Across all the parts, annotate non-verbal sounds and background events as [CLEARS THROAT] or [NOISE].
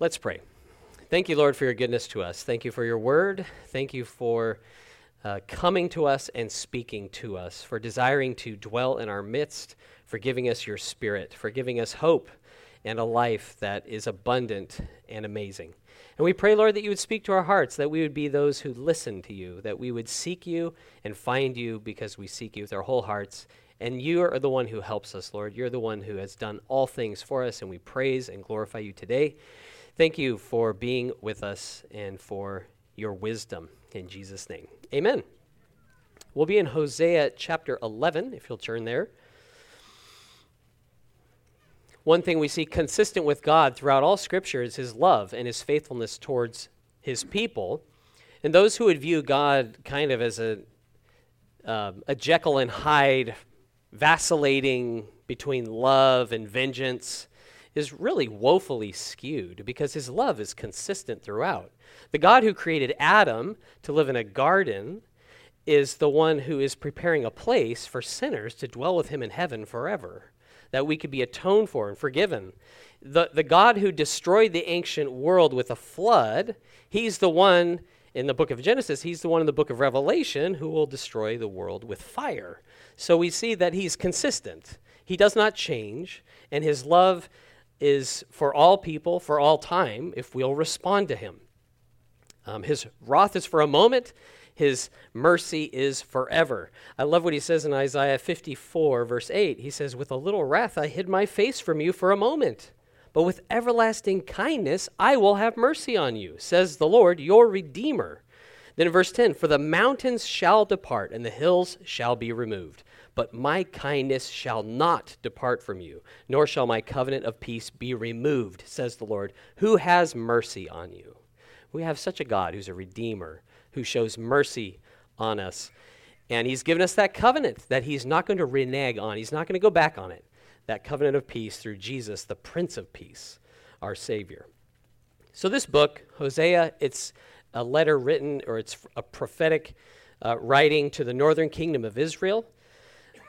Let's pray. Thank you, Lord, for your goodness to us. Thank you for your word. Thank you for uh, coming to us and speaking to us, for desiring to dwell in our midst, for giving us your spirit, for giving us hope and a life that is abundant and amazing. And we pray, Lord, that you would speak to our hearts, that we would be those who listen to you, that we would seek you and find you because we seek you with our whole hearts. And you are the one who helps us, Lord. You're the one who has done all things for us, and we praise and glorify you today. Thank you for being with us and for your wisdom. In Jesus' name, amen. We'll be in Hosea chapter 11, if you'll turn there. One thing we see consistent with God throughout all Scripture is his love and his faithfulness towards his people. And those who would view God kind of as a, uh, a Jekyll and Hyde, vacillating between love and vengeance, is really woefully skewed because his love is consistent throughout. The God who created Adam to live in a garden is the one who is preparing a place for sinners to dwell with him in heaven forever, that we could be atoned for and forgiven. The, the God who destroyed the ancient world with a flood, he's the one in the book of Genesis, he's the one in the book of Revelation who will destroy the world with fire. So we see that he's consistent. He does not change, and his love is for all people, for all time, if we'll respond to him. Um, his wrath is for a moment, his mercy is forever. I love what he says in Isaiah 54, verse 8. He says, With a little wrath I hid my face from you for a moment, but with everlasting kindness I will have mercy on you, says the Lord, your Redeemer. Then in verse 10, For the mountains shall depart, and the hills shall be removed but my kindness shall not depart from you, nor shall my covenant of peace be removed, says the Lord, who has mercy on you. We have such a God who's a redeemer, who shows mercy on us. And he's given us that covenant that he's not going to renege on, he's not going to go back on it. That covenant of peace through Jesus, the Prince of Peace, our Savior. So, this book, Hosea, it's a letter written, or it's a prophetic uh, writing to the northern kingdom of Israel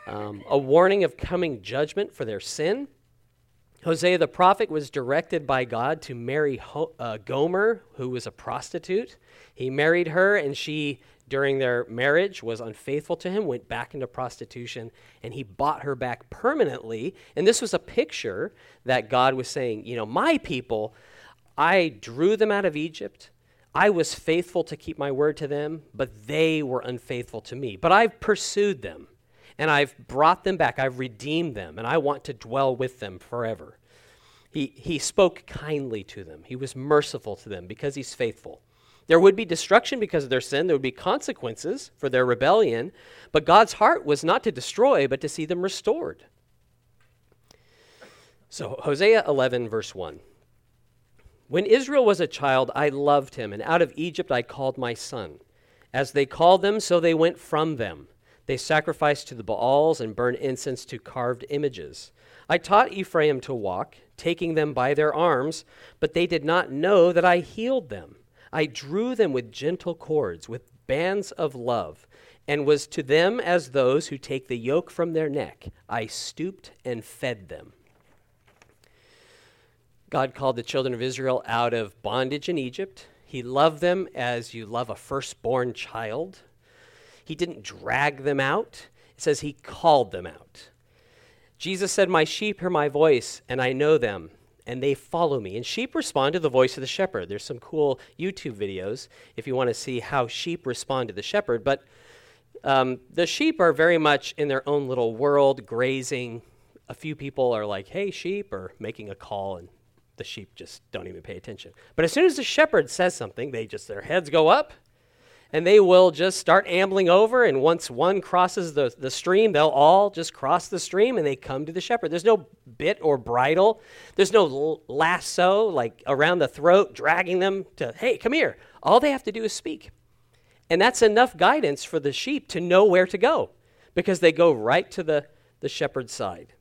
um, a warning of coming judgment for their sin. Hosea the prophet was directed by God to marry Ho- uh, Gomer, who was a prostitute. He married her, and she, during their marriage, was unfaithful to him, went back into prostitution, and he bought her back permanently. And this was a picture that God was saying, You know, my people, I drew them out of Egypt. I was faithful to keep my word to them, but they were unfaithful to me. But I've pursued them and I've brought them back. I've redeemed them, and I want to dwell with them forever. He, he spoke kindly to them, he was merciful to them because he's faithful. There would be destruction because of their sin, there would be consequences for their rebellion, but God's heart was not to destroy, but to see them restored. So, Hosea 11, verse 1. When Israel was a child, I loved him, and out of Egypt I called my son. As they called them, so they went from them. They sacrificed to the Baals and burned incense to carved images. I taught Ephraim to walk, taking them by their arms, but they did not know that I healed them. I drew them with gentle cords, with bands of love, and was to them as those who take the yoke from their neck. I stooped and fed them. God called the children of Israel out of bondage in Egypt. He loved them as you love a firstborn child. He didn't drag them out. It says he called them out. Jesus said, My sheep hear my voice, and I know them, and they follow me. And sheep respond to the voice of the shepherd. There's some cool YouTube videos if you want to see how sheep respond to the shepherd. But um, the sheep are very much in their own little world, grazing. A few people are like, hey, sheep, or making a call, and the sheep just don't even pay attention. But as soon as the shepherd says something, they just, their heads go up and they will just start ambling over. And once one crosses the, the stream, they'll all just cross the stream and they come to the shepherd. There's no bit or bridle, there's no lasso like around the throat dragging them to, hey, come here. All they have to do is speak. And that's enough guidance for the sheep to know where to go because they go right to the, the shepherd's side.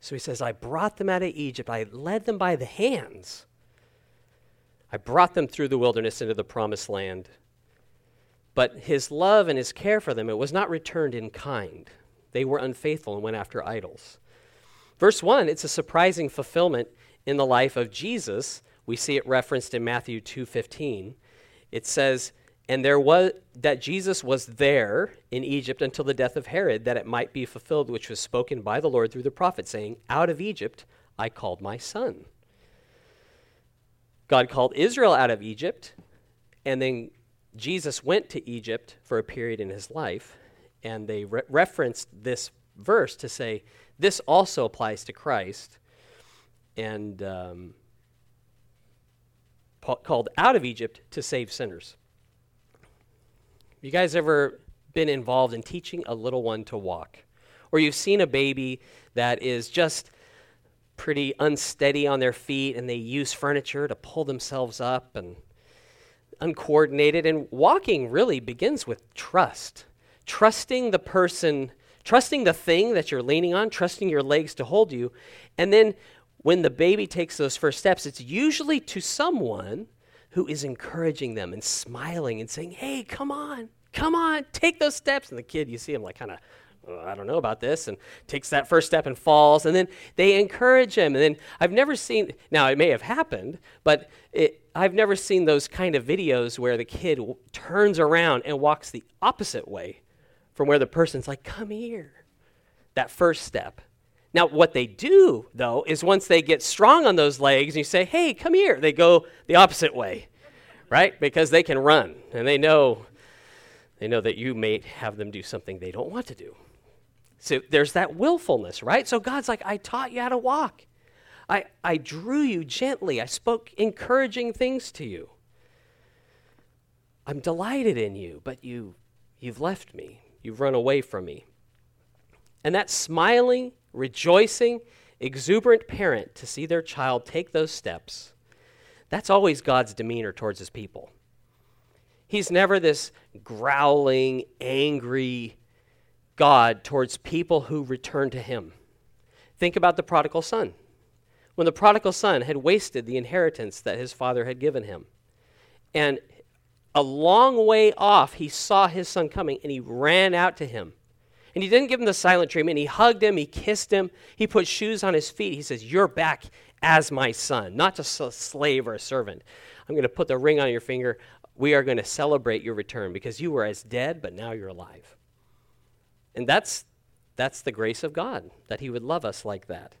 So he says, I brought them out of Egypt, I led them by the hands. I brought them through the wilderness into the promised land. But his love and his care for them, it was not returned in kind. They were unfaithful and went after idols. Verse 1, it's a surprising fulfillment in the life of Jesus, we see it referenced in Matthew 2:15. It says, "And there was that Jesus was there in Egypt until the death of Herod, that it might be fulfilled which was spoken by the Lord through the prophet, saying, Out of Egypt I called my son." God called Israel out of Egypt, and then Jesus went to Egypt for a period in his life, and they re- referenced this verse to say this also applies to Christ, and um, called out of Egypt to save sinners. You guys ever been involved in teaching a little one to walk? Or you've seen a baby that is just pretty unsteady on their feet and they use furniture to pull themselves up and uncoordinated. And walking really begins with trust. Trusting the person, trusting the thing that you're leaning on, trusting your legs to hold you. And then when the baby takes those first steps, it's usually to someone who is encouraging them and smiling and saying, Hey, come on, come on, take those steps. And the kid, you see him like kind of, oh, I don't know about this, and takes that first step and falls. And then they encourage him. And then I've never seen, now it may have happened, but it, I've never seen those kind of videos where the kid w- turns around and walks the opposite way from where the person's like, Come here. That first step. Now, what they do, though, is once they get strong on those legs and you say, hey, come here, they go the opposite way, right? Because they can run and they know, they know that you may have them do something they don't want to do. So there's that willfulness, right? So God's like, I taught you how to walk. I, I drew you gently. I spoke encouraging things to you. I'm delighted in you, but you, you've left me. You've run away from me. And that smiling, rejoicing, exuberant parent to see their child take those steps, that's always God's demeanor towards his people. He's never this growling, angry God towards people who return to him. Think about the prodigal son. When the prodigal son had wasted the inheritance that his father had given him, and a long way off, he saw his son coming and he ran out to him and he didn't give him the silent treatment. He hugged him, he kissed him, he put shoes on his feet. He says, You're back as my son, not just a slave or a servant. I'm going to put the ring on your finger. We are going to celebrate your return because you were as dead, but now you're alive. And that's, that's the grace of God, that he would love us like that.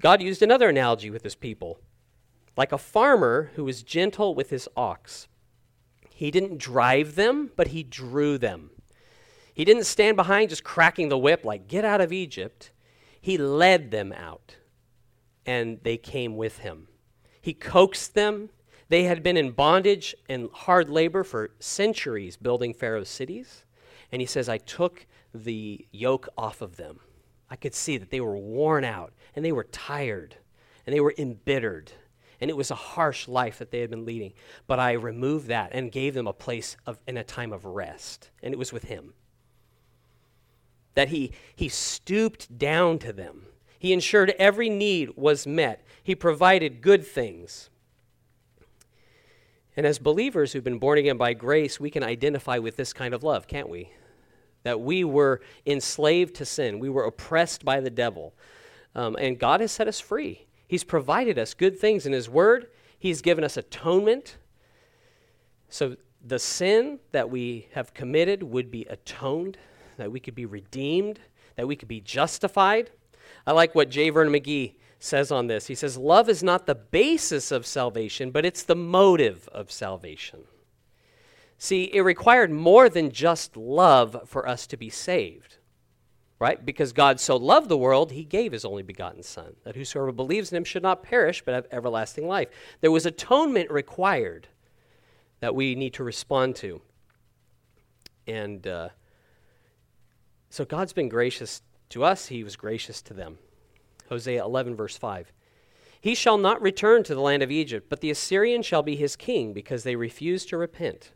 God used another analogy with his people like a farmer who was gentle with his ox. He didn't drive them, but he drew them. He didn't stand behind just cracking the whip like, get out of Egypt. He led them out, and they came with him. He coaxed them. They had been in bondage and hard labor for centuries building Pharaoh's cities. And he says, I took the yoke off of them. I could see that they were worn out and they were tired and they were embittered. And it was a harsh life that they had been leading. But I removed that and gave them a place of, in a time of rest. And it was with him that he, he stooped down to them. He ensured every need was met. He provided good things. And as believers who've been born again by grace, we can identify with this kind of love, can't we? That we were enslaved to sin, we were oppressed by the devil. Um, and God has set us free. He's provided us good things in His Word, He's given us atonement. So the sin that we have committed would be atoned that we could be redeemed, that we could be justified. I like what J. Vernon McGee says on this. He says, Love is not the basis of salvation, but it's the motive of salvation. See, it required more than just love for us to be saved, right? Because God so loved the world, he gave his only begotten Son, that whosoever believes in him should not perish, but have everlasting life. There was atonement required that we need to respond to. And uh, so God's been gracious to us, He was gracious to them. Hosea 11, verse 5. He shall not return to the land of Egypt, but the Assyrian shall be his king, because they refuse to repent.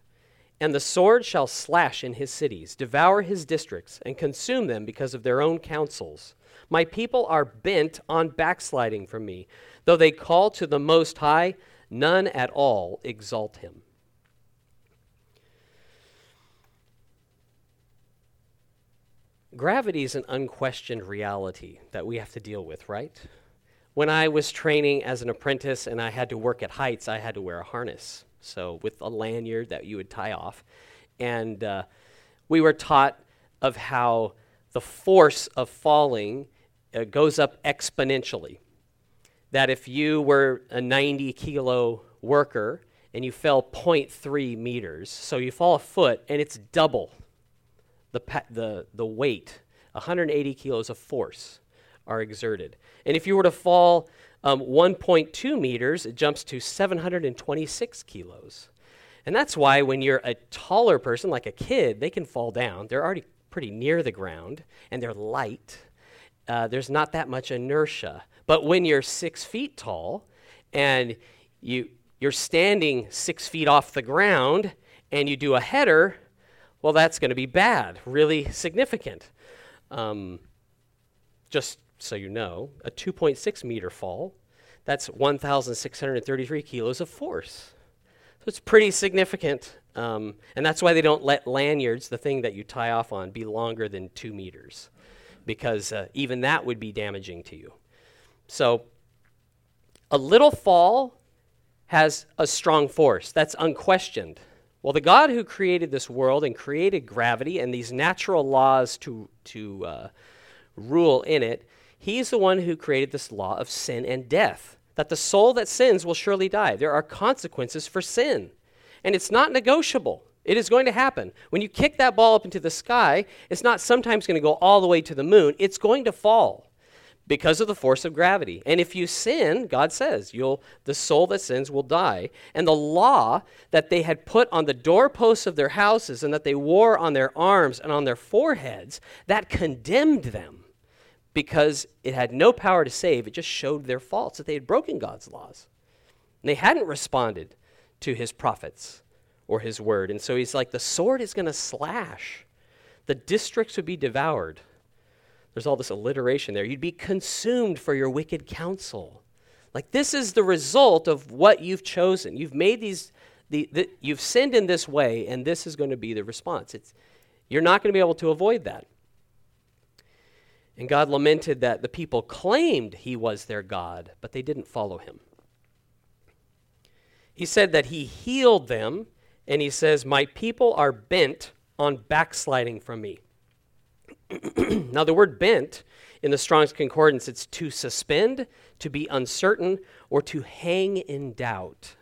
And the sword shall slash in his cities, devour his districts, and consume them because of their own counsels. My people are bent on backsliding from me. Though they call to the Most High, none at all exalt him. Gravity is an unquestioned reality that we have to deal with, right? when I was training as an apprentice and I had to work at heights, I had to wear a harness. So, with a lanyard that you would tie off. And uh, we were taught of how the force of falling uh, goes up exponentially. That if you were a 90 kilo worker and you fell 0.3 meters, so you fall a foot and it's double the, pa- the, the weight, 180 kilos of force are exerted. And if you were to fall um, 1.2 meters, it jumps to 726 kilos. And that's why when you're a taller person, like a kid, they can fall down. They're already pretty near the ground and they're light. Uh, there's not that much inertia. But when you're six feet tall and you, you're standing six feet off the ground and you do a header, well, that's going to be bad, really significant. Um, just so you know, a 2.6 meter fall, that's 1,633 kilos of force. So it's pretty significant. Um, and that's why they don't let lanyards, the thing that you tie off on, be longer than two meters, because uh, even that would be damaging to you. So a little fall has a strong force. That's unquestioned. Well, the God who created this world and created gravity and these natural laws to, to uh, rule in it, he's the one who created this law of sin and death, that the soul that sins will surely die. There are consequences for sin, and it's not negotiable. It is going to happen. When you kick that ball up into the sky, it's not sometimes going to go all the way to the moon, it's going to fall because of the force of gravity. And if you sin, God says, you'll the soul that sins will die. And the law that they had put on the doorposts of their houses and that they wore on their arms and on their foreheads, that condemned them because it had no power to save. It just showed their faults that they had broken God's laws. And they hadn't responded to his prophets or his word. And so he's like, the sword is going to slash. The districts would be devoured. There's all this alliteration there. You'd be consumed for your wicked counsel. Like this is the result of what you've chosen. You've made these, the, the, you've sinned in this way, and this is going to be the response. It's, you're not going to be able to avoid that. And God lamented that the people claimed he was their God, but they didn't follow him. He said that he healed them, and he says, My people are bent on backsliding from me. [CLEARS THROAT] now, the word bent in the Strong's Concordance, it's to suspend, to be uncertain, or to hang in doubt.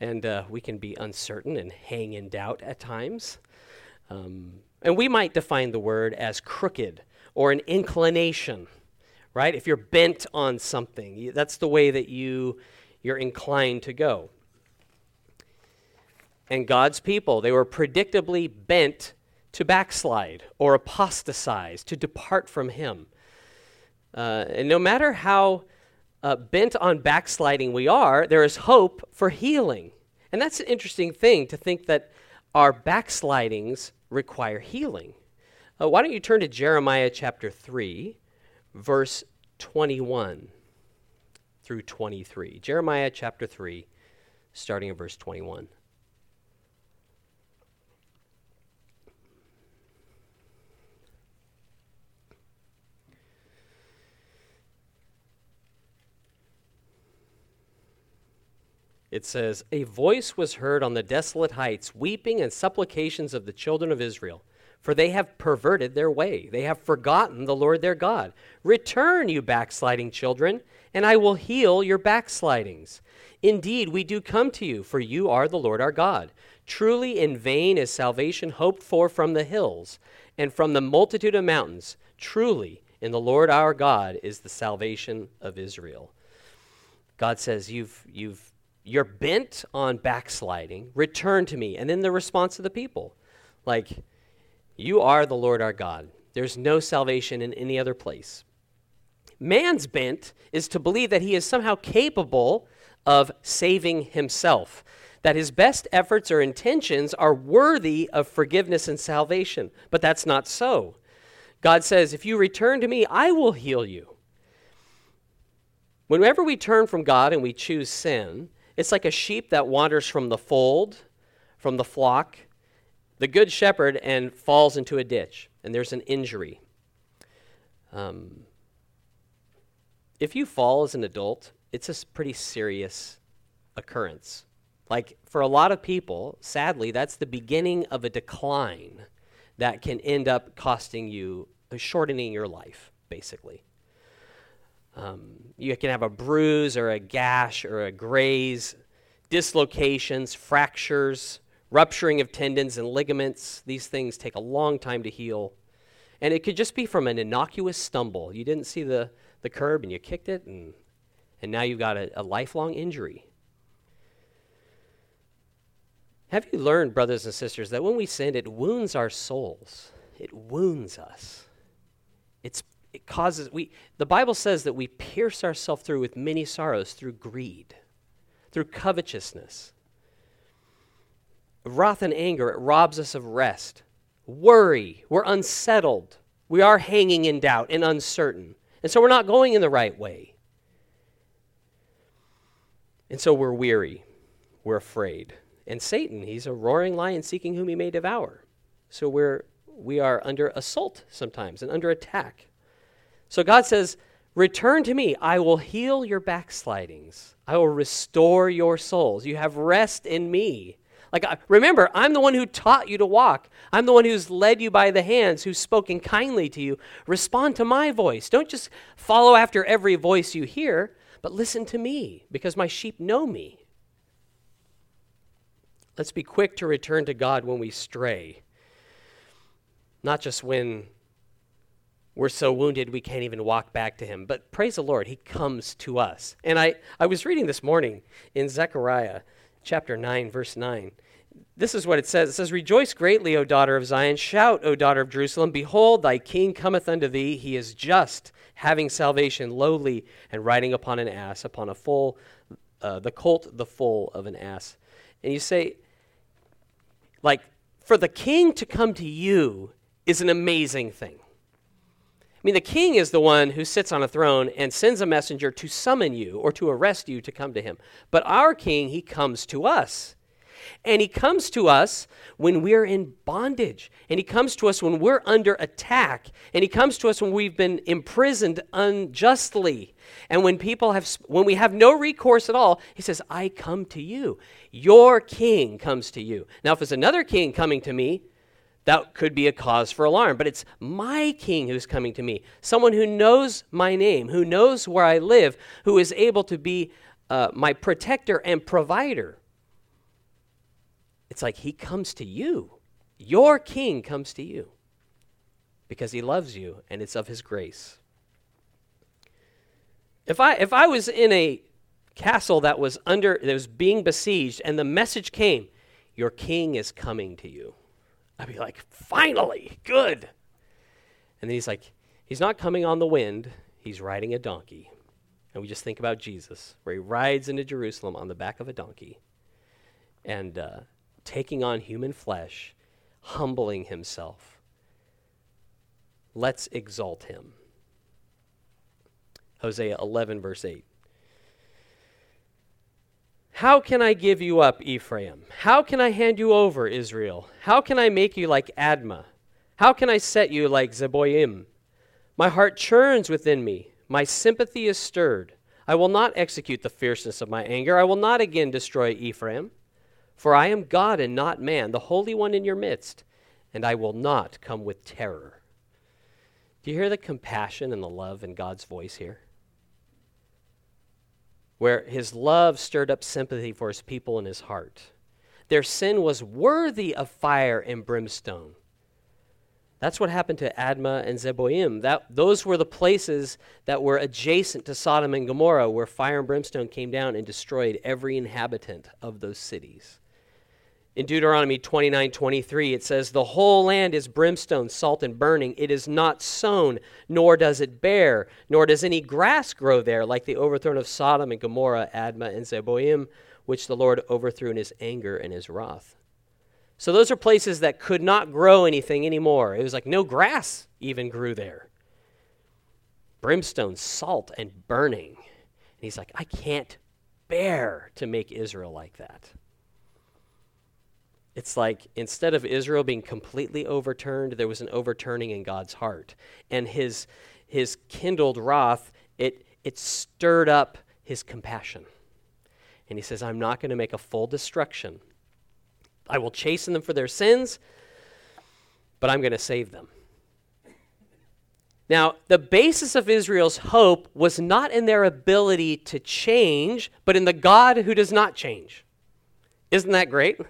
And uh, we can be uncertain and hang in doubt at times. Um, and we might define the word as crooked or an inclination, right? If you're bent on something, that's the way that you, you're inclined to go. And God's people, they were predictably bent to backslide or apostatize, to depart from Him. Uh, and no matter how uh, bent on backsliding we are, there is hope for healing. And that's an interesting thing to think that our backslidings require healing. Uh, why don't you turn to Jeremiah chapter 3, verse 21 through 23. Jeremiah chapter 3, starting in verse 21. it says, A voice was heard on the desolate heights, weeping and supplications of the children of Israel. For they have perverted their way. They have forgotten the Lord their God. Return, you backsliding children, and I will heal your backslidings. Indeed, we do come to you, for you are the Lord our God. Truly, in vain is salvation hoped for from the hills and from the multitude of mountains. Truly, in the Lord our God is the salvation of Israel. God says, You've, you've you're bent on backsliding, return to me. And then the response of the people, like, you are the Lord our God. There's no salvation in any other place. Man's bent is to believe that he is somehow capable of saving himself, that his best efforts or intentions are worthy of forgiveness and salvation. But that's not so. God says, If you return to me, I will heal you. Whenever we turn from God and we choose sin, it's like a sheep that wanders from the fold, from the flock, the good shepherd, and falls into a ditch, and there's an injury. Um, if you fall as an adult, it's a pretty serious occurrence. Like for a lot of people, sadly, that's the beginning of a decline that can end up costing you, uh, shortening your life, basically. Um, you can have a bruise or a gash or a graze, dislocations, fractures, rupturing of tendons and ligaments. These things take a long time to heal. And it could just be from an innocuous stumble. You didn't see the, the curb and you kicked it, and, and now you've got a, a lifelong injury. Have you learned, brothers and sisters, that when we sin, it wounds our souls? It wounds us. It's, it causes, we, the Bible says that we pierce ourselves through with many sorrows through greed, through covetousness. Wrath and anger, it robs us of rest. Worry, we're unsettled. We are hanging in doubt and uncertain. And so we're not going in the right way. And so we're weary. We're afraid. And Satan, he's a roaring lion seeking whom he may devour. So we're we are under assault sometimes and under attack. So God says, Return to me. I will heal your backslidings. I will restore your souls. You have rest in me. Like, remember, I'm the one who taught you to walk. I'm the one who's led you by the hands, who's spoken kindly to you. Respond to my voice. Don't just follow after every voice you hear, but listen to me, because my sheep know me. Let's be quick to return to God when we stray, not just when we're so wounded we can't even walk back to Him. But praise the Lord, He comes to us. And I, I was reading this morning in Zechariah chapter 9, verse 9. This is what it says. It says, Rejoice greatly, O daughter of Zion. Shout, O daughter of Jerusalem. Behold, thy king cometh unto thee. He is just, having salvation, lowly, and riding upon an ass, upon a foal, uh, the colt, the foal of an ass. And you say, like, for the king to come to you is an amazing thing. I mean, the king is the one who sits on a throne and sends a messenger to summon you or to arrest you to come to him. But our king, he comes to us. And he comes to us when we're in bondage. And he comes to us when we're under attack. And he comes to us when we've been imprisoned unjustly. And when people have when we have no recourse at all, he says, "I come to you. Your king comes to you." Now if it's another king coming to me, that could be a cause for alarm, but it's my king who's coming to me. Someone who knows my name, who knows where I live, who is able to be uh, my protector and provider. It's like he comes to you. Your king comes to you because he loves you and it's of his grace. If I if I was in a castle that was under that was being besieged and the message came, your king is coming to you. I'd be like, "Finally, good." And then he's like, he's not coming on the wind, he's riding a donkey. And we just think about Jesus, where he rides into Jerusalem on the back of a donkey. And uh, taking on human flesh, humbling himself. Let's exalt him. Hosea 11, verse 8. How can I give you up, Ephraim? How can I hand you over, Israel? How can I make you like Admah? How can I set you like Zeboim? My heart churns within me. My sympathy is stirred. I will not execute the fierceness of my anger. I will not again destroy Ephraim. For I am God and not man, the Holy One in your midst, and I will not come with terror. Do you hear the compassion and the love in God's voice here? Where his love stirred up sympathy for his people in his heart. Their sin was worthy of fire and brimstone. That's what happened to Admah and Zeboim. That, those were the places that were adjacent to Sodom and Gomorrah, where fire and brimstone came down and destroyed every inhabitant of those cities. In Deuteronomy 29 23, it says, The whole land is brimstone, salt, and burning. It is not sown, nor does it bear, nor does any grass grow there, like the overthrown of Sodom and Gomorrah, Admah, and Zeboim, which the Lord overthrew in his anger and his wrath. So those are places that could not grow anything anymore. It was like no grass even grew there. Brimstone, salt, and burning. And he's like, I can't bear to make Israel like that. It's like instead of Israel being completely overturned, there was an overturning in God's heart. And his, his kindled wrath, it, it stirred up his compassion. And he says, I'm not going to make a full destruction. I will chasten them for their sins, but I'm going to save them. Now, the basis of Israel's hope was not in their ability to change, but in the God who does not change. Isn't that great?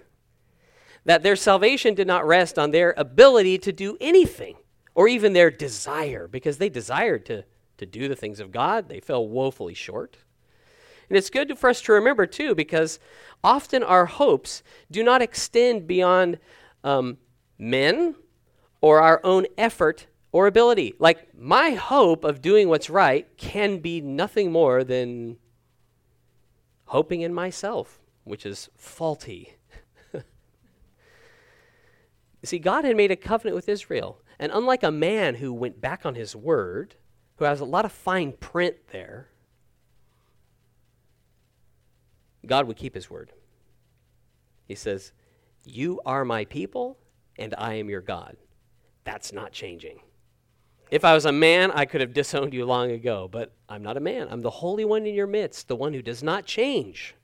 That their salvation did not rest on their ability to do anything or even their desire, because they desired to, to do the things of God. They fell woefully short. And it's good for us to remember, too, because often our hopes do not extend beyond um, men or our own effort or ability. Like, my hope of doing what's right can be nothing more than hoping in myself, which is faulty. See, God had made a covenant with Israel. And unlike a man who went back on his word, who has a lot of fine print there, God would keep his word. He says, You are my people, and I am your God. That's not changing. If I was a man, I could have disowned you long ago, but I'm not a man. I'm the Holy One in your midst, the one who does not change.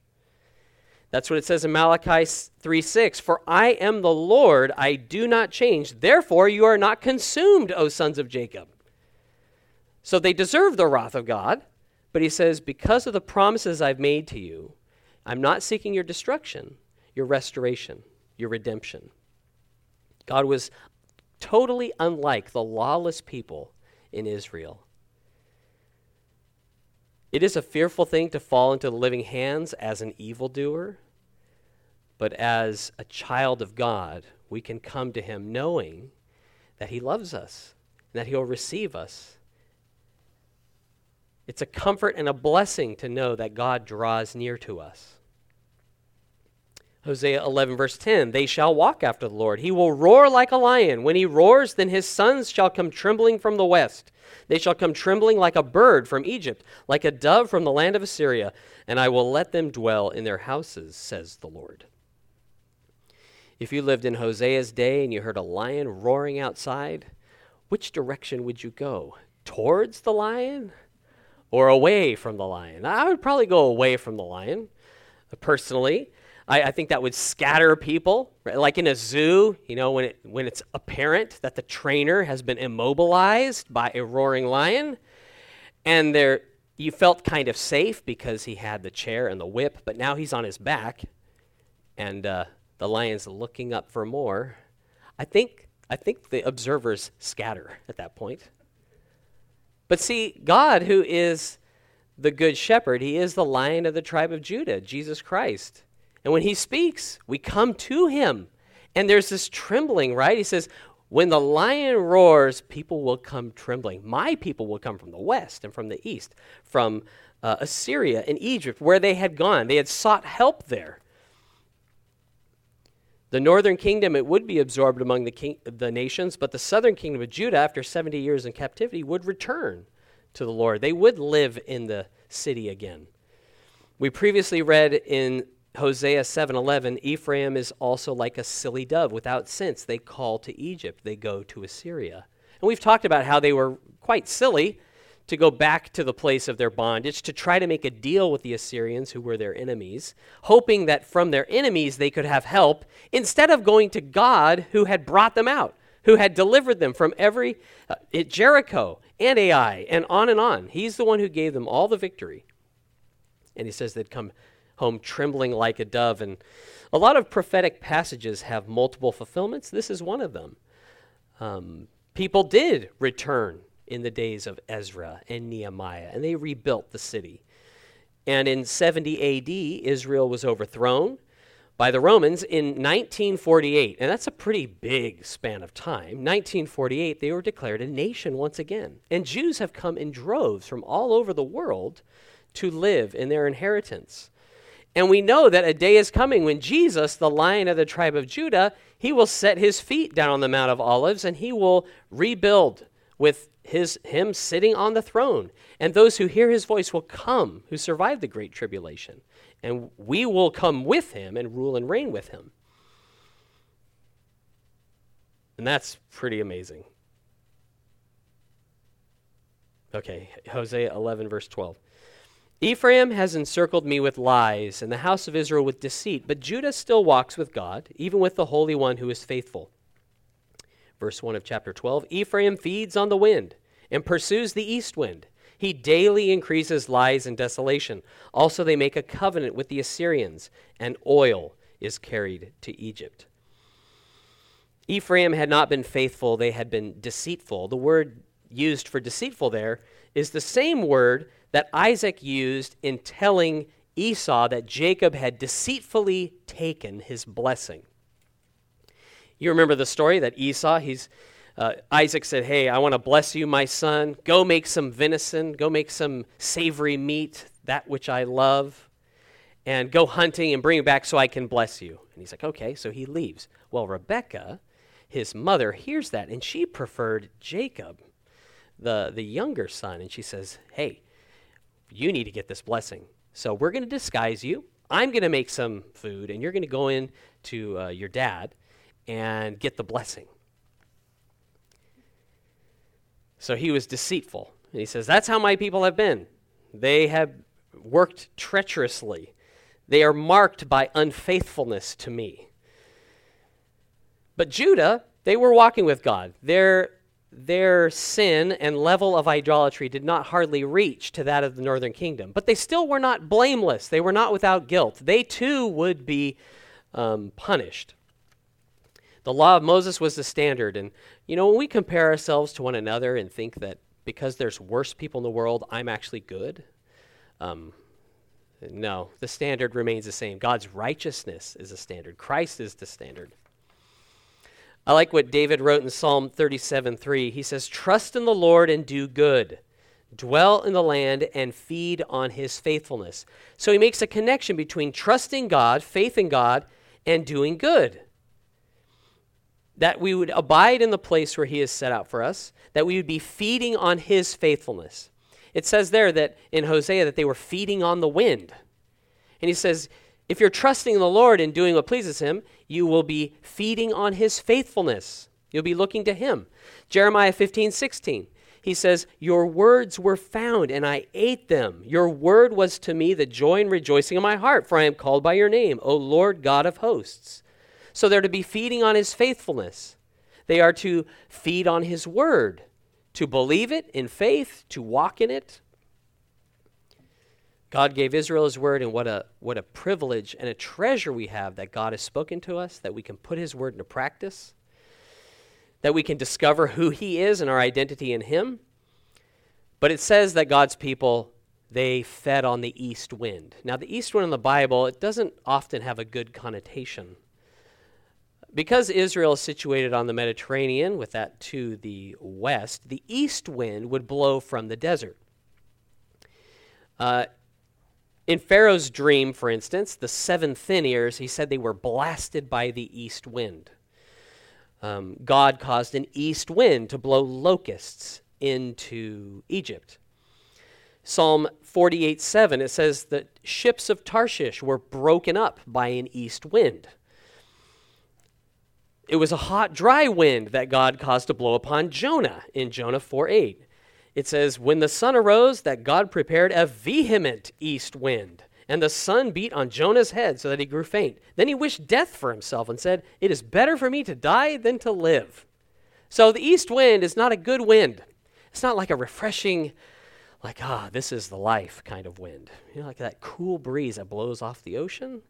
That's what it says in Malachi 3 6. For I am the Lord, I do not change. Therefore, you are not consumed, O sons of Jacob. So they deserve the wrath of God, but he says, Because of the promises I've made to you, I'm not seeking your destruction, your restoration, your redemption. God was totally unlike the lawless people in Israel. It is a fearful thing to fall into the living hands as an evildoer, but as a child of God, we can come to Him knowing that He loves us and that He'll receive us. It's a comfort and a blessing to know that God draws near to us. Hosea 11, verse 10 They shall walk after the Lord. He will roar like a lion. When he roars, then his sons shall come trembling from the west. They shall come trembling like a bird from Egypt, like a dove from the land of Assyria, and I will let them dwell in their houses, says the Lord. If you lived in Hosea's day and you heard a lion roaring outside, which direction would you go? Towards the lion or away from the lion? I would probably go away from the lion, personally. I, I, think that would scatter people, right? like in a zoo. You know, when it when it's apparent that the trainer has been immobilized by a roaring lion, and there you felt kind of safe because he had the chair and the whip, but now he's on his back, and uh, the lion's looking up for more. I think I think the observers scatter at that point. But see, God, who is the good shepherd, he is the lion of the tribe of Judah, Jesus Christ. And when he speaks, we come to him. And there's this trembling, right? He says, When the lion roars, people will come trembling. My people will come from the west and from the east, from uh, Assyria and Egypt, where they had gone. They had sought help there. The northern kingdom, it would be absorbed among the, king, the nations, but the southern kingdom of Judah, after 70 years in captivity, would return to the Lord. They would live in the city again. We previously read in Hosea 7:11, Ephraim is also like a silly dove without sense. They call to Egypt, they go to Assyria. And we've talked about how they were quite silly to go back to the place of their bondage to try to make a deal with the Assyrians who were their enemies, hoping that from their enemies they could have help instead of going to God who had brought them out, who had delivered them from every uh, Jericho and Ai and on and on. He's the one who gave them all the victory. And he says they'd come home trembling like a dove. And a lot of prophetic passages have multiple fulfillments. This is one of them. Um, people did return in the days of Ezra and Nehemiah, and they rebuilt the city. And in 70 AD, Israel was overthrown by the Romans in 1948. And that's a pretty big span of time. 1948, they were declared a nation once again. And Jews have come in droves from all over the world to live in their inheritance. And we know that a day is coming when Jesus, the lion of the tribe of Judah, he will set his feet down on the Mount of Olives and he will rebuild with his him sitting on the throne. And those who hear his voice will come, who survived the great tribulation. And we will come with him and rule and reign with him. And that's pretty amazing. Okay, Hosea 11, verse 12. Ephraim has encircled me with lies, and the house of Israel with deceit, but Judah still walks with God, even with the Holy One who is faithful. Verse 1 of chapter 12 Ephraim feeds on the wind and pursues the east wind. He daily increases lies and desolation. Also, they make a covenant with the Assyrians, and oil is carried to Egypt. Ephraim had not been faithful, they had been deceitful. The word used for deceitful there is the same word that Isaac used in telling Esau that Jacob had deceitfully taken his blessing. You remember the story that Esau, he's uh, Isaac said, Hey, I want to bless you, my son. Go make some venison, go make some savory meat, that which I love, and go hunting and bring it back so I can bless you. And he's like, Okay, so he leaves. Well, Rebecca, his mother, hears that, and she preferred Jacob, the, the younger son, and she says, Hey, you need to get this blessing. So we're going to disguise you. I'm going to make some food, and you're going to go in to uh, your dad and get the blessing. So he was deceitful. And he says, That's how my people have been. They have worked treacherously, they are marked by unfaithfulness to me. But Judah, they were walking with God. Their their sin and level of idolatry did not hardly reach to that of the northern kingdom. But they still were not blameless. They were not without guilt. They too would be um, punished. The law of Moses was the standard. And, you know, when we compare ourselves to one another and think that because there's worse people in the world, I'm actually good, um, no, the standard remains the same. God's righteousness is the standard, Christ is the standard. I like what David wrote in Psalm 37 3. He says, Trust in the Lord and do good. Dwell in the land and feed on his faithfulness. So he makes a connection between trusting God, faith in God, and doing good. That we would abide in the place where he has set out for us, that we would be feeding on his faithfulness. It says there that in Hosea that they were feeding on the wind. And he says, if you're trusting the Lord and doing what pleases Him, you will be feeding on His faithfulness. You'll be looking to Him. Jeremiah 15, 16. He says, Your words were found, and I ate them. Your word was to me the joy and rejoicing of my heart, for I am called by your name, O Lord God of hosts. So they're to be feeding on His faithfulness. They are to feed on His word, to believe it in faith, to walk in it, God gave Israel his word, and what a, what a privilege and a treasure we have that God has spoken to us, that we can put his word into practice, that we can discover who he is and our identity in him. But it says that God's people, they fed on the east wind. Now, the east wind in the Bible, it doesn't often have a good connotation. Because Israel is situated on the Mediterranean, with that to the west, the east wind would blow from the desert. Uh, in Pharaoh's dream, for instance, the seven thin ears, he said they were blasted by the east wind. Um, God caused an east wind to blow locusts into Egypt. Psalm 48 7, it says that ships of Tarshish were broken up by an east wind. It was a hot, dry wind that God caused to blow upon Jonah in Jonah 4 8 it says, When the sun arose, that God prepared a vehement east wind, and the sun beat on Jonah's head so that he grew faint. Then he wished death for himself and said, It is better for me to die than to live. So the east wind is not a good wind. It's not like a refreshing, like, ah, this is the life kind of wind. You know, like that cool breeze that blows off the ocean.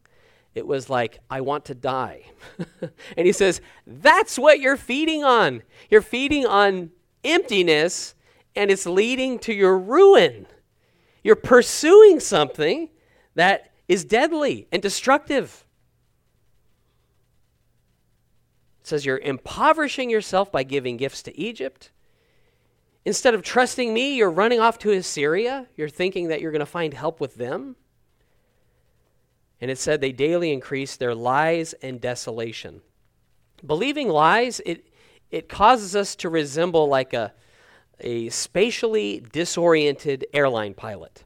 It was like, I want to die. [LAUGHS] and he says, That's what you're feeding on. You're feeding on emptiness and it's leading to your ruin. You're pursuing something that is deadly and destructive. It says you're impoverishing yourself by giving gifts to Egypt. Instead of trusting me, you're running off to Assyria. You're thinking that you're going to find help with them. And it said they daily increase their lies and desolation. Believing lies, it, it causes us to resemble like a, a spatially disoriented airline pilot.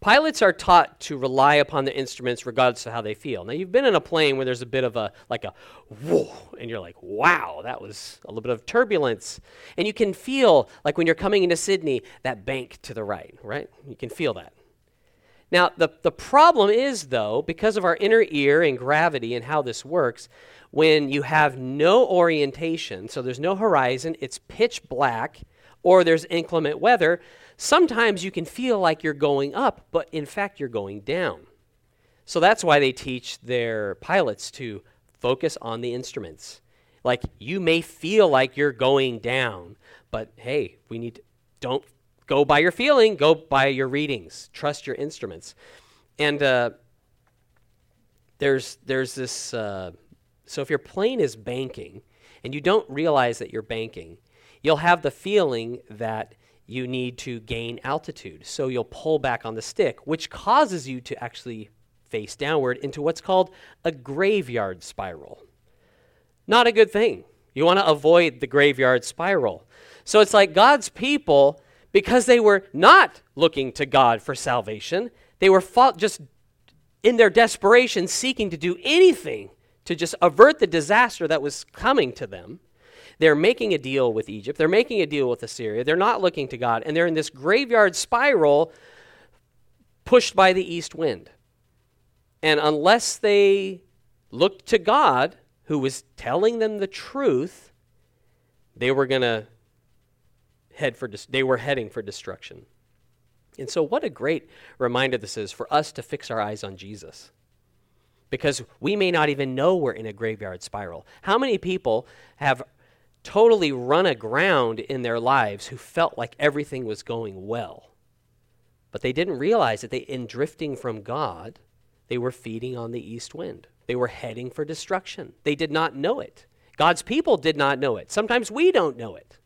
Pilots are taught to rely upon the instruments regardless of how they feel. Now, you've been in a plane where there's a bit of a, like a whoa, and you're like, wow, that was a little bit of turbulence. And you can feel, like when you're coming into Sydney, that bank to the right, right? You can feel that. Now, the, the problem is, though, because of our inner ear and gravity and how this works, when you have no orientation, so there's no horizon, it's pitch black, or there's inclement weather, sometimes you can feel like you're going up, but in fact, you're going down. So that's why they teach their pilots to focus on the instruments. Like you may feel like you're going down, but hey, we need to, don't go by your feeling, go by your readings. Trust your instruments. And uh, there's there's this. Uh, so if your plane is banking and you don't realize that you're banking, you'll have the feeling that you need to gain altitude. So you'll pull back on the stick, which causes you to actually face downward into what's called a graveyard spiral. Not a good thing. You want to avoid the graveyard spiral. So it's like God's people, because they were not looking to God for salvation, they were just in their desperation seeking to do anything to just avert the disaster that was coming to them. They're making a deal with Egypt. They're making a deal with Assyria. They're not looking to God. And they're in this graveyard spiral pushed by the east wind. And unless they looked to God, who was telling them the truth, they were going to head for they were heading for destruction. And so what a great reminder this is for us to fix our eyes on Jesus. Because we may not even know we're in a graveyard spiral. How many people have totally run aground in their lives who felt like everything was going well. But they didn't realize that they, in drifting from God, they were feeding on the east wind. They were heading for destruction. They did not know it. God's people did not know it. Sometimes we don't know it.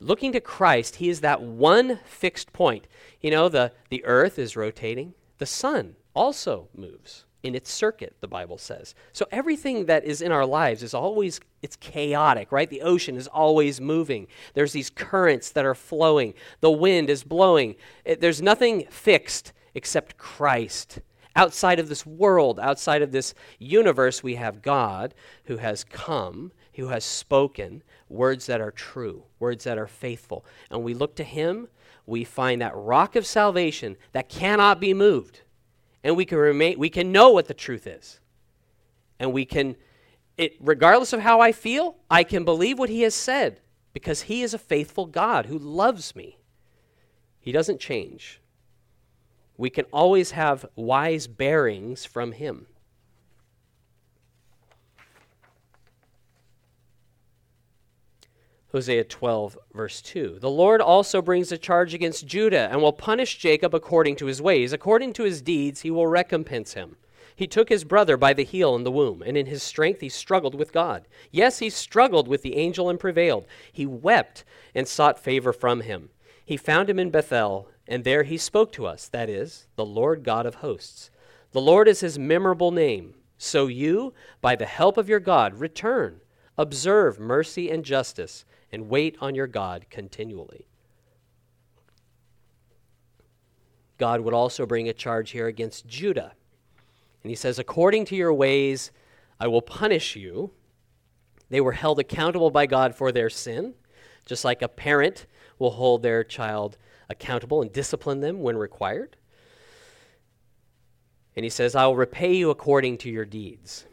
Looking to Christ, He is that one fixed point. You know, the, the earth is rotating, the sun also moves in its circuit the bible says. So everything that is in our lives is always it's chaotic right? The ocean is always moving. There's these currents that are flowing. The wind is blowing. It, there's nothing fixed except christ. Outside of this world outside of this universe we have god who has come who has spoken words that are true words that are faithful. And we look to him we find that rock of salvation that cannot be moved. And we can remain we can know what the truth is. And we can it regardless of how i feel i can believe what he has said because he is a faithful god who loves me. He doesn't change. We can always have wise bearings from him Hosea 12, verse 2. The Lord also brings a charge against Judah and will punish Jacob according to his ways. According to his deeds, he will recompense him. He took his brother by the heel in the womb, and in his strength he struggled with God. Yes, he struggled with the angel and prevailed. He wept and sought favor from him. He found him in Bethel, and there he spoke to us, that is, the Lord God of hosts. The Lord is his memorable name. So you, by the help of your God, return, observe mercy and justice and wait on your God continually. God would also bring a charge here against Judah. And he says, According to your ways, I will punish you. They were held accountable by God for their sin, just like a parent will hold their child accountable and discipline them when required. And he says, I will repay you according to your deeds.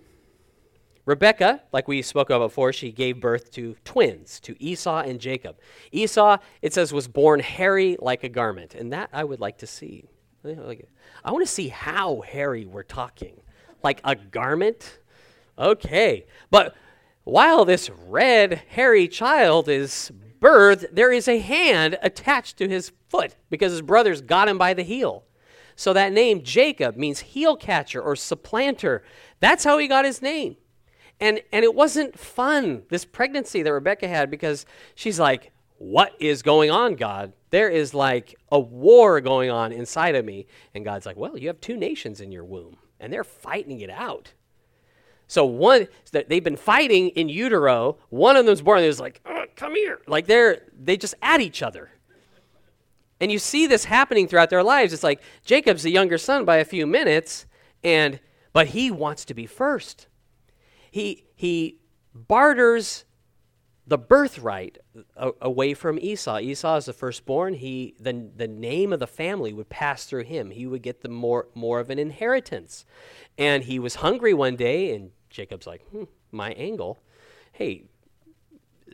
Rebecca, like we spoke about before, she gave birth to twins, to Esau and Jacob. Esau, it says, was born hairy like a garment, and that I would like to see. I want to see how hairy we're talking. Like a garment? Okay. But while this red, hairy child is birthed, there is a hand attached to his foot because his brothers got him by the heel. So that name, Jacob, means heel catcher or supplanter. That's how he got his name. And, and it wasn't fun, this pregnancy that Rebecca had, because she's like, What is going on, God? There is like a war going on inside of me. And God's like, Well, you have two nations in your womb, and they're fighting it out. So one that they've been fighting in utero. One of them's born. And was like, "Come here!" Like they're they just at each other. And you see this happening throughout their lives. It's like Jacob's the younger son by a few minutes, and but he wants to be first. He he barters the birthright away from Esau. Esau is the firstborn. He the, the name of the family would pass through him. He would get the more more of an inheritance. And he was hungry one day, and Jacob's like, hmm, my angle. Hey,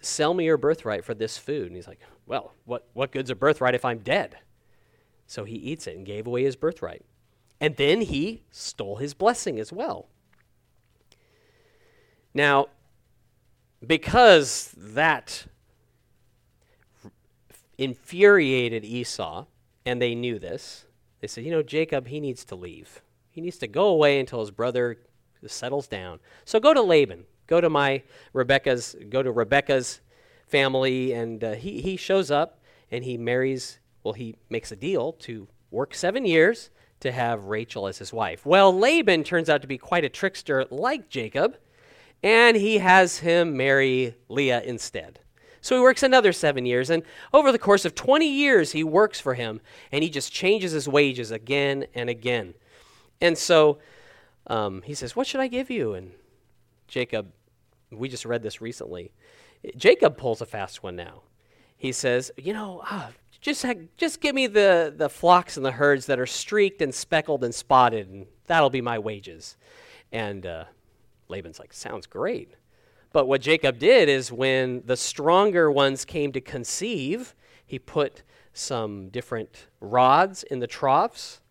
sell me your birthright for this food. And he's like, well, what, what good's a birthright if I'm dead? So he eats it and gave away his birthright. And then he stole his blessing as well. Now, because that infuriated Esau, and they knew this, they said, you know, Jacob, he needs to leave. He needs to go away until his brother settles down. So go to Laban. Go to my Rebecca's, go to Rebecca's family, and uh, he, he shows up and he marries, well, he makes a deal to work seven years to have Rachel as his wife. Well, Laban turns out to be quite a trickster like Jacob, and he has him marry Leah instead. So he works another seven years, and over the course of 20 years, he works for him, and he just changes his wages again and again. And so um, he says, What should I give you? And Jacob, we just read this recently. Jacob pulls a fast one now. He says, You know, ah, just, just give me the, the flocks and the herds that are streaked and speckled and spotted, and that'll be my wages. And uh, Laban's like, Sounds great. But what Jacob did is when the stronger ones came to conceive, he put some different rods in the troughs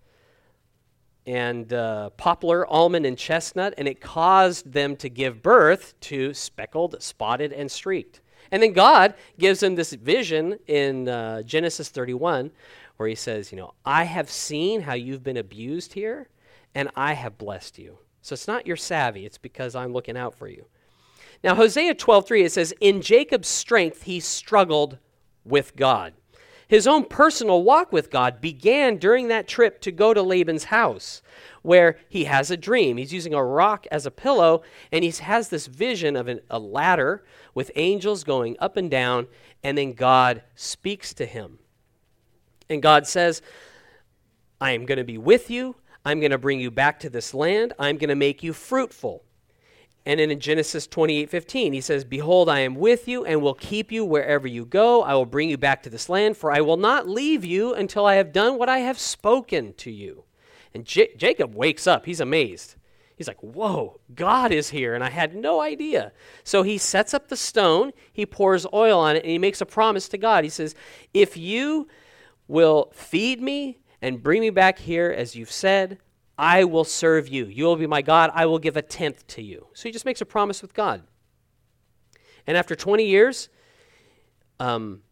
and uh, poplar, almond, and chestnut, and it caused them to give birth to speckled, spotted, and streaked. And then God gives them this vision in uh, Genesis 31 where he says, You know, I have seen how you've been abused here, and I have blessed you. So it's not your savvy, it's because I'm looking out for you. Now, Hosea 12:3 it says, "In Jacob's strength he struggled with God." His own personal walk with God began during that trip to go to Laban's house, where he has a dream. He's using a rock as a pillow, and he has this vision of an, a ladder with angels going up and down, and then God speaks to him. And God says, I am going to be with you. I'm going to bring you back to this land. I'm going to make you fruitful. And then in Genesis 28 15, he says, Behold, I am with you and will keep you wherever you go. I will bring you back to this land, for I will not leave you until I have done what I have spoken to you. And J- Jacob wakes up. He's amazed. He's like, Whoa, God is here, and I had no idea. So he sets up the stone, he pours oil on it, and he makes a promise to God. He says, If you will feed me and bring me back here as you've said, I will serve you. You will be my God. I will give a tenth to you. So he just makes a promise with God. And after 20 years, um,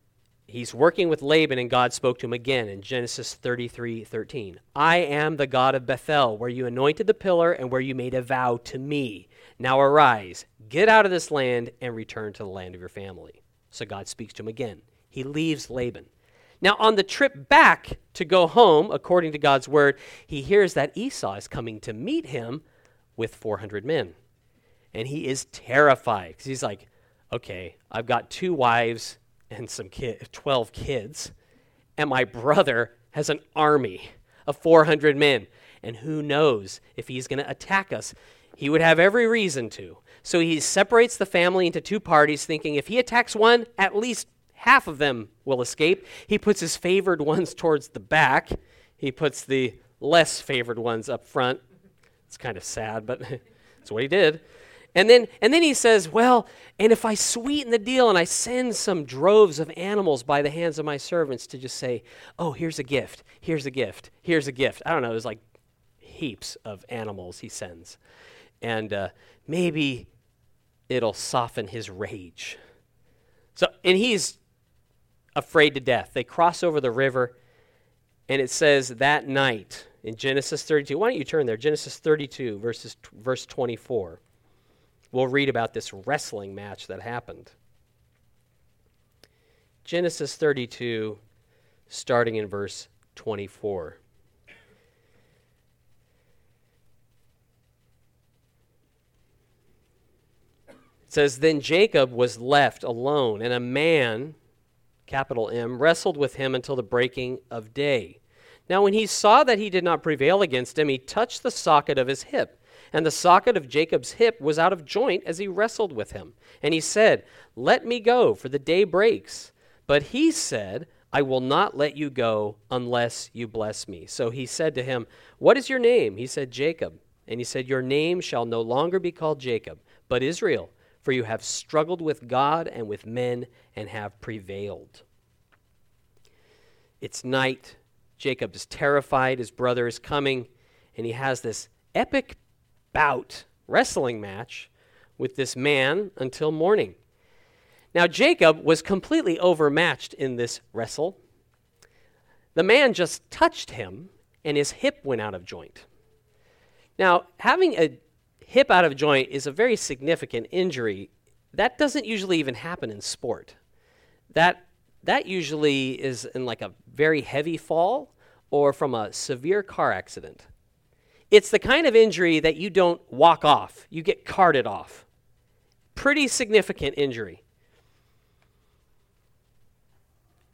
he's working with Laban, and God spoke to him again in Genesis 33 13. I am the God of Bethel, where you anointed the pillar and where you made a vow to me. Now arise, get out of this land, and return to the land of your family. So God speaks to him again. He leaves Laban. Now, on the trip back to go home, according to God's word, he hears that Esau is coming to meet him with 400 men. And he is terrified because he's like, okay, I've got two wives and some kid, 12 kids, and my brother has an army of 400 men. And who knows if he's going to attack us? He would have every reason to. So he separates the family into two parties, thinking if he attacks one, at least half of them will escape. He puts his favored ones towards the back, he puts the less favored ones up front. It's kind of sad, but [LAUGHS] that's what he did. And then, and then he says, Well, and if I sweeten the deal and I send some droves of animals by the hands of my servants to just say, Oh, here's a gift, here's a gift, here's a gift. I don't know, there's like heaps of animals he sends. And uh, maybe it'll soften his rage. So, and he's afraid to death. They cross over the river, and it says that night in Genesis 32. Why don't you turn there? Genesis 32, verses, verse 24. We'll read about this wrestling match that happened. Genesis 32, starting in verse 24. It says, Then Jacob was left alone, and a man capital M, wrestled with him until the breaking of day. Now, when he saw that he did not prevail against him, he touched the socket of his hip. And the socket of Jacob's hip was out of joint as he wrestled with him. And he said, Let me go, for the day breaks. But he said, I will not let you go unless you bless me. So he said to him, What is your name? He said, Jacob. And he said, Your name shall no longer be called Jacob, but Israel, for you have struggled with God and with men and have prevailed. It's night. Jacob is terrified. His brother is coming, and he has this epic bout, wrestling match, with this man until morning. Now, Jacob was completely overmatched in this wrestle. The man just touched him, and his hip went out of joint. Now, having a hip out of joint is a very significant injury. That doesn't usually even happen in sport. That, that usually is in like a very heavy fall or from a severe car accident. It's the kind of injury that you don't walk off, you get carted off. Pretty significant injury.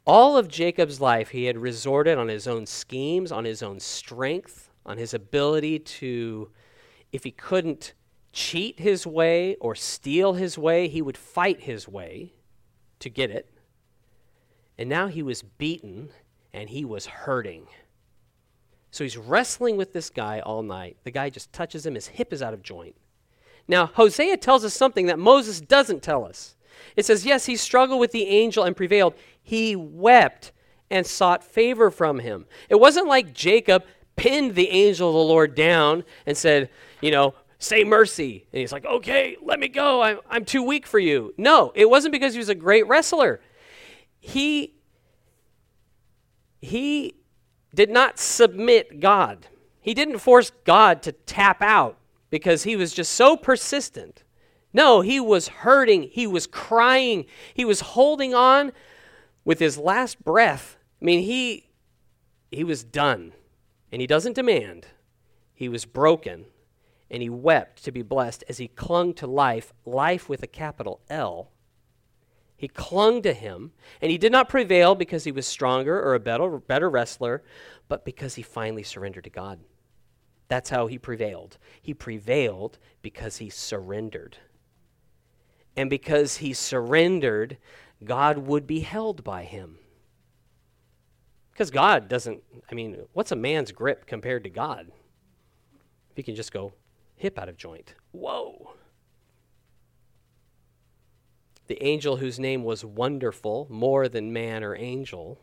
All of Jacob's life, he had resorted on his own schemes, on his own strength, on his ability to, if he couldn't cheat his way or steal his way, he would fight his way to get it. And now he was beaten and he was hurting. So he's wrestling with this guy all night. The guy just touches him, his hip is out of joint. Now, Hosea tells us something that Moses doesn't tell us. It says, Yes, he struggled with the angel and prevailed. He wept and sought favor from him. It wasn't like Jacob pinned the angel of the Lord down and said, You know, say mercy. And he's like, Okay, let me go. I'm, I'm too weak for you. No, it wasn't because he was a great wrestler. He, he did not submit God. He didn't force God to tap out because he was just so persistent. No, he was hurting. He was crying. He was holding on with his last breath. I mean, he he was done. And he doesn't demand. He was broken and he wept to be blessed as he clung to life, life with a capital L, he clung to him, and he did not prevail because he was stronger or a better, better wrestler, but because he finally surrendered to God. That's how he prevailed. He prevailed because he surrendered. And because he surrendered, God would be held by him. Because God doesn't, I mean, what's a man's grip compared to God? If he can just go hip out of joint. Whoa. The angel whose name was Wonderful, more than man or angel,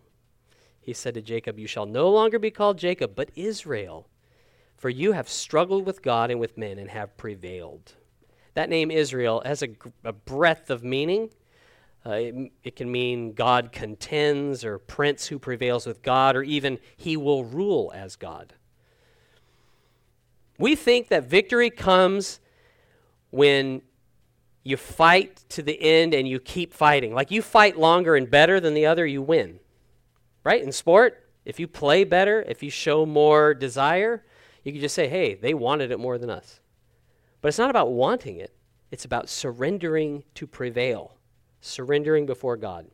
he said to Jacob, You shall no longer be called Jacob, but Israel, for you have struggled with God and with men and have prevailed. That name Israel has a, a breadth of meaning. Uh, it, it can mean God contends, or prince who prevails with God, or even he will rule as God. We think that victory comes when you fight to the end and you keep fighting. Like you fight longer and better than the other, you win. Right? In sport, if you play better, if you show more desire, you can just say, hey, they wanted it more than us. But it's not about wanting it, it's about surrendering to prevail, surrendering before God.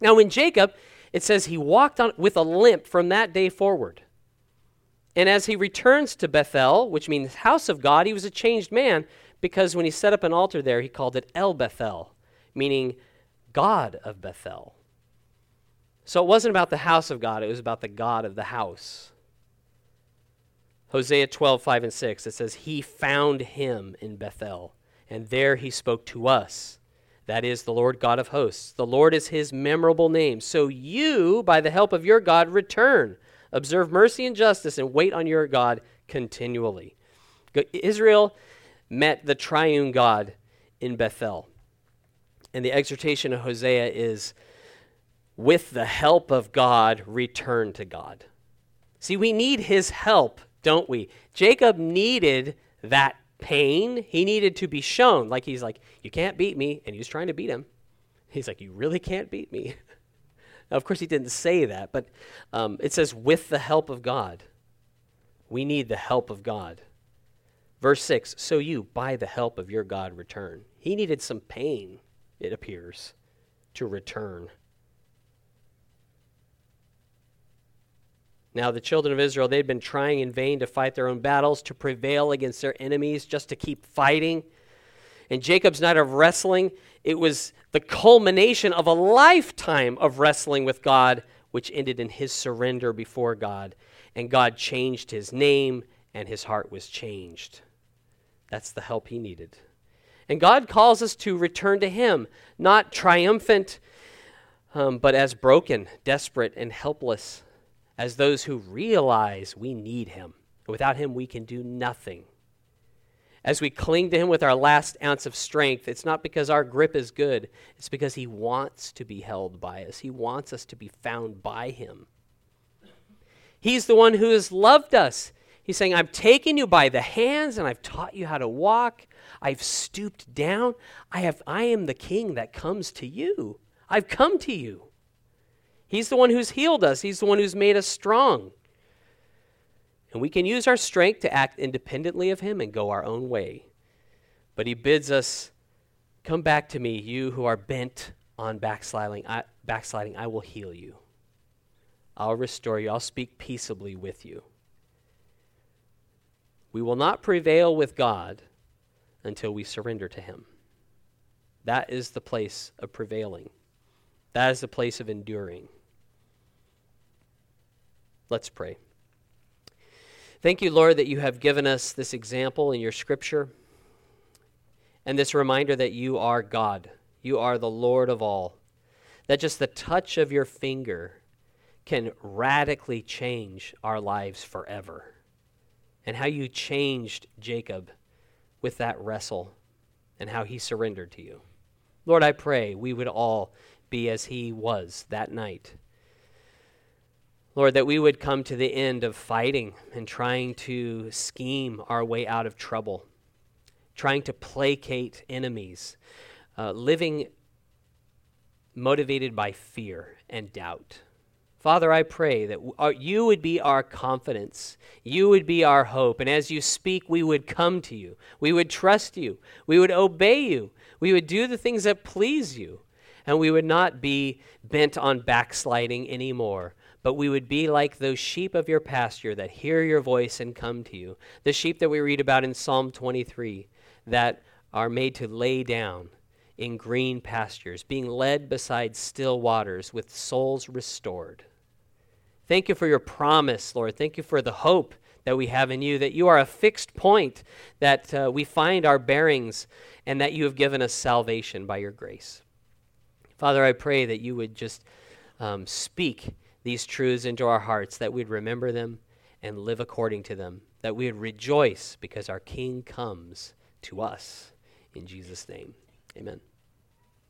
Now, in Jacob, it says he walked on with a limp from that day forward. And as he returns to Bethel, which means house of God, he was a changed man because when he set up an altar there, he called it El Bethel, meaning God of Bethel. So it wasn't about the house of God, it was about the God of the house. Hosea 12, 5 and 6, it says, He found him in Bethel, and there he spoke to us. That is the Lord God of hosts. The Lord is his memorable name. So you, by the help of your God, return. Observe mercy and justice and wait on your God continually. Israel met the triune God in Bethel. And the exhortation of Hosea is with the help of God, return to God. See, we need his help, don't we? Jacob needed that pain. He needed to be shown. Like he's like, You can't beat me. And he was trying to beat him. He's like, You really can't beat me. [LAUGHS] Now, of course, he didn't say that, but um, it says, with the help of God. We need the help of God. Verse 6 So you, by the help of your God, return. He needed some pain, it appears, to return. Now, the children of Israel, they'd been trying in vain to fight their own battles, to prevail against their enemies, just to keep fighting. In Jacob's night of wrestling, it was the culmination of a lifetime of wrestling with God, which ended in his surrender before God. And God changed his name, and his heart was changed. That's the help he needed. And God calls us to return to him, not triumphant, um, but as broken, desperate, and helpless as those who realize we need Him. Without Him, we can do nothing. As we cling to Him with our last ounce of strength, it's not because our grip is good, it's because He wants to be held by us. He wants us to be found by Him. He's the one who has loved us. He's saying, I've taken you by the hands and I've taught you how to walk. I've stooped down. I, have, I am the king that comes to you. I've come to you. He's the one who's healed us, He's the one who's made us strong. And we can use our strength to act independently of Him and go our own way. But He bids us, Come back to me, you who are bent on backsliding. I, backsliding, I will heal you. I'll restore you. I'll speak peaceably with you. We will not prevail with God until we surrender to Him. That is the place of prevailing, that is the place of enduring. Let's pray. Thank you, Lord, that you have given us this example in your scripture and this reminder that you are God. You are the Lord of all. That just the touch of your finger can radically change our lives forever. And how you changed Jacob with that wrestle and how he surrendered to you. Lord, I pray we would all be as he was that night Lord, that we would come to the end of fighting and trying to scheme our way out of trouble, trying to placate enemies, uh, living motivated by fear and doubt. Father, I pray that uh, you would be our confidence. You would be our hope. And as you speak, we would come to you. We would trust you. We would obey you. We would do the things that please you. And we would not be bent on backsliding anymore, but we would be like those sheep of your pasture that hear your voice and come to you. The sheep that we read about in Psalm 23 that are made to lay down in green pastures, being led beside still waters with souls restored. Thank you for your promise, Lord. Thank you for the hope that we have in you, that you are a fixed point, that uh, we find our bearings, and that you have given us salvation by your grace. Father, I pray that you would just um, speak these truths into our hearts, that we'd remember them and live according to them, that we would rejoice because our King comes to us. In Jesus' name, amen.